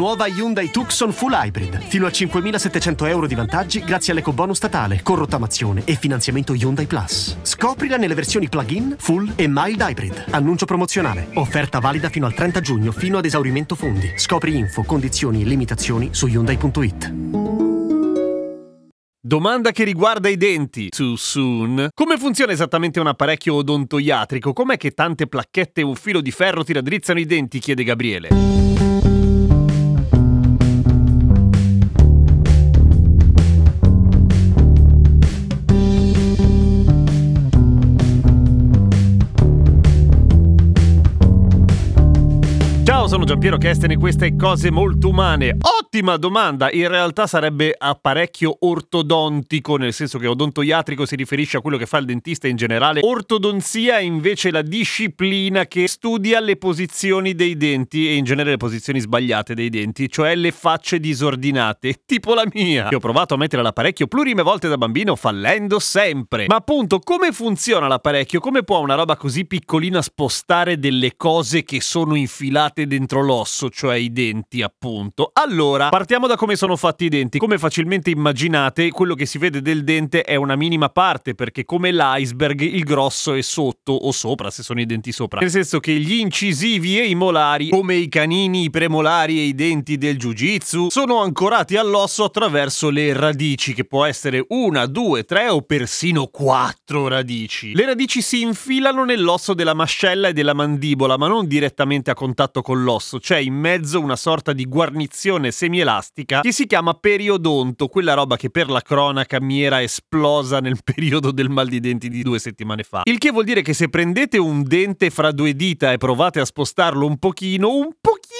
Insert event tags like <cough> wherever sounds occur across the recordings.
Nuova Hyundai Tucson Full Hybrid. Fino a 5.700 euro di vantaggi grazie all'ecobonus statale, con rottamazione e finanziamento Hyundai Plus. Scoprila nelle versioni plug-in, full e mild hybrid. Annuncio promozionale. Offerta valida fino al 30 giugno, fino ad esaurimento fondi. Scopri info, condizioni e limitazioni su Hyundai.it. Domanda che riguarda i denti. Too soon. Come funziona esattamente un apparecchio odontoiatrico? Com'è che tante placchette e un filo di ferro ti raddrizzano i denti? chiede Gabriele. Sono Giampiero Kesten e queste cose molto umane. Ottima domanda! In realtà sarebbe apparecchio ortodontico, nel senso che odontoiatrico si riferisce a quello che fa il dentista in generale. Ortodonzia è invece la disciplina che studia le posizioni dei denti e in genere le posizioni sbagliate dei denti, cioè le facce disordinate, <laughs> tipo la mia. Io ho provato a mettere l'apparecchio plurime volte da bambino fallendo sempre. Ma appunto, come funziona l'apparecchio? Come può una roba così piccolina spostare delle cose che sono infilate dentro dentro l'osso, cioè i denti appunto. Allora, partiamo da come sono fatti i denti. Come facilmente immaginate, quello che si vede del dente è una minima parte, perché come l'iceberg il grosso è sotto o sopra, se sono i denti sopra. Nel senso che gli incisivi e i molari, come i canini, i premolari e i denti del jiu-jitsu, sono ancorati all'osso attraverso le radici, che può essere una, due, tre o persino quattro radici. Le radici si infilano nell'osso della mascella e della mandibola, ma non direttamente a contatto con l'osso l'osso, c'è in mezzo una sorta di guarnizione semielastica che si chiama periodonto, quella roba che per la cronaca mi era esplosa nel <laughs> periodo del mal di denti di due settimane fa. Il che vuol dire che se prendete un dente fra due dita e provate a spostarlo un pochino, un pochino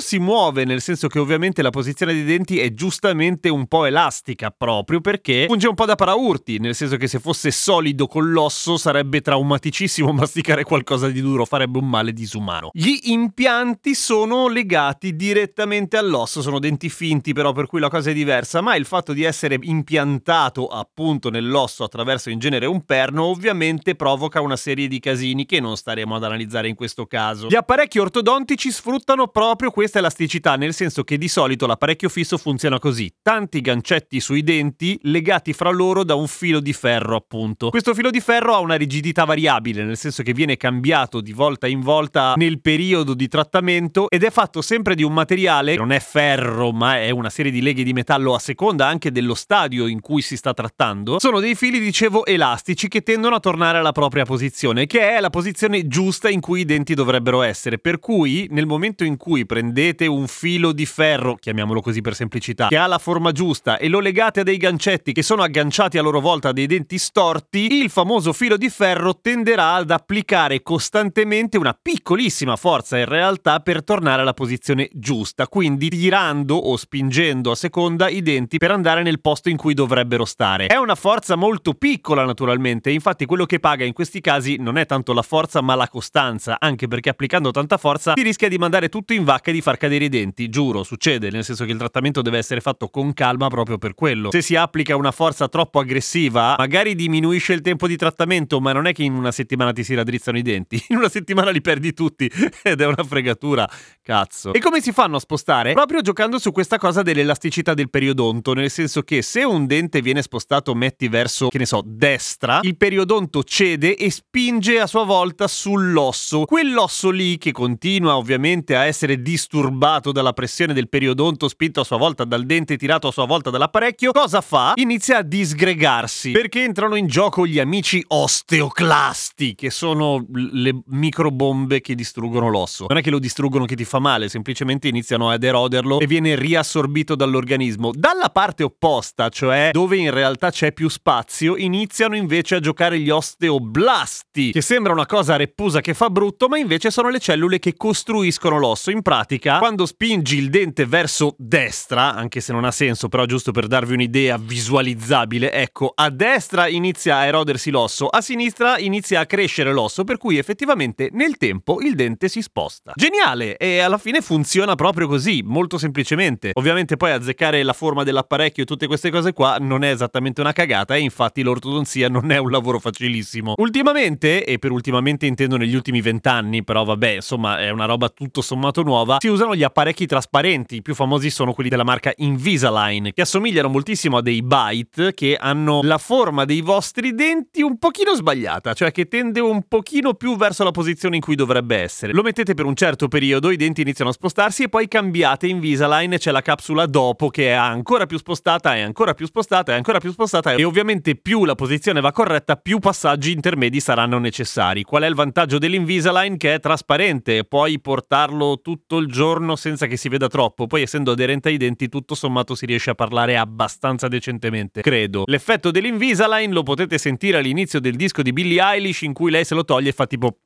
si muove, nel senso che ovviamente la posizione dei denti è giustamente un po' elastica proprio perché funge un po' da paraurti, nel senso che se fosse solido con l'osso sarebbe traumaticissimo <laughs> masticare qualcosa di duro, farebbe un male disumano. Gli impianti sono legati direttamente all'osso, sono denti finti però per cui la cosa è diversa, ma il fatto di essere impiantato appunto nell'osso attraverso in genere un perno ovviamente provoca una serie di casini che non staremo ad analizzare in questo caso. Gli apparecchi ortodontici sfruttano proprio questa elasticità, nel senso che di solito l'apparecchio fisso funziona così: tanti gancetti sui denti legati fra loro da un filo di ferro, appunto. Questo filo di ferro ha una rigidità variabile, nel senso che viene cambiato di volta in volta nel periodo di trattamento ed è fatto sempre di un materiale che non è ferro, ma è una serie di leghe di metallo a seconda anche dello stadio in cui si sta trattando. Sono dei fili, dicevo, elastici che tendono a tornare alla propria posizione, che è la posizione giusta in cui i denti dovrebbero essere. Per cui nel momento in cui prendete prendete un filo di ferro, chiamiamolo così per semplicità, che ha la forma giusta e lo legate a dei gancetti che sono agganciati a loro volta a dei denti storti, il famoso filo di ferro tenderà ad applicare costantemente una piccolissima forza in realtà per tornare alla posizione giusta, quindi tirando o spingendo a seconda i denti per andare nel posto in cui dovrebbero stare. È una forza molto piccola naturalmente, infatti quello che paga in questi casi non è tanto la forza ma la costanza, anche perché applicando tanta forza si rischia di mandare tutto in vacca e di di far cadere i denti, giuro, succede, nel senso che il trattamento deve essere fatto con calma proprio per quello. Se si applica una forza troppo aggressiva, magari diminuisce il tempo di trattamento, ma non è che in una settimana ti si raddrizzano i denti, <laughs> in una settimana li perdi tutti <laughs> ed è una fregatura, cazzo. E come si fanno a spostare? Proprio giocando su questa cosa dell'elasticità del periodonto, nel senso che se un dente viene spostato, metti verso, che ne so, destra, il periodonto cede e spinge a sua volta sull'osso. Quell'osso lì che continua ovviamente a essere disturbato disturbato dalla pressione del periodonto spinto a sua volta dal dente tirato a sua volta dall'apparecchio, cosa fa? Inizia a disgregarsi perché entrano in gioco gli amici osteoclasti, che sono le microbombe che distruggono l'osso. Non è che lo distruggono che ti fa male, semplicemente iniziano ad eroderlo e viene riassorbito dall'organismo. Dalla parte opposta, cioè dove in realtà c'è più spazio, iniziano invece a giocare gli osteoblasti, che sembra una cosa reppusa che fa brutto, ma invece sono le cellule che costruiscono l'osso. In pratica pratica, quando spingi il dente verso destra, anche se non ha senso, però giusto per darvi un'idea visualizzabile, ecco, a destra inizia a erodersi l'osso, a sinistra inizia a crescere l'osso, per cui effettivamente nel tempo il dente si sposta. Geniale! E alla fine funziona proprio così, molto semplicemente. Ovviamente poi azzeccare la forma dell'apparecchio e tutte queste cose qua non è esattamente una cagata e infatti l'ortodonzia non è un lavoro facilissimo. Ultimamente, e per ultimamente intendo negli ultimi vent'anni, però vabbè, insomma è una roba tutto sommato nuova, si usano gli apparecchi trasparenti, i più famosi sono quelli della marca Invisalign, che assomigliano moltissimo a dei bite che hanno la forma dei vostri denti un pochino sbagliata, cioè che tende un pochino più verso la posizione in cui dovrebbe essere. Lo mettete per un certo periodo, i denti iniziano a spostarsi e poi cambiate Invisalign, c'è la capsula dopo che è ancora più spostata, è ancora più spostata, è ancora più spostata e ovviamente più la posizione va corretta, più passaggi intermedi saranno necessari. Qual è il vantaggio dell'Invisalign? Che è trasparente, puoi portarlo tutto il giorno senza che si veda troppo, poi essendo aderente ai denti tutto sommato si riesce a parlare abbastanza decentemente, credo. L'effetto dell'Invisalign lo potete sentire all'inizio del disco di Billie Eilish in cui lei se lo toglie e fa tipo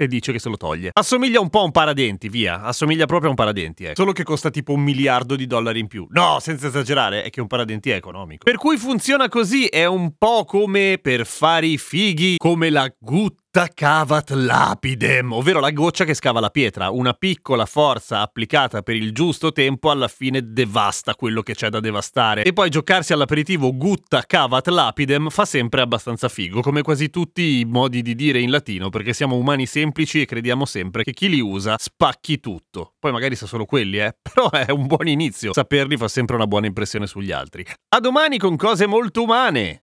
e dice che se lo toglie. Assomiglia un po' a un paradenti, via. Assomiglia proprio a un paradenti, eh. Solo che costa tipo un miliardo di dollari in più. No, senza esagerare, è che un paradenti è economico. Per cui funziona così, è un po' come per fare i fighi, come la gutta cavat lapidem, ovvero la goccia che scava la pietra. Una piccola forza applicata per il giusto tempo alla fine devasta quello che c'è da devastare. E poi giocarsi all'aperitivo gutta cavat lapidem fa sempre abbastanza figo, come quasi tutti i modi di dire in latino, perché siamo umani semplici e crediamo sempre che chi li usa spacchi tutto. Poi magari sa solo quelli, eh, <laughs> però è un buon inizio. Saperli fa sempre una buona impressione sugli altri. A domani con cose molto umane!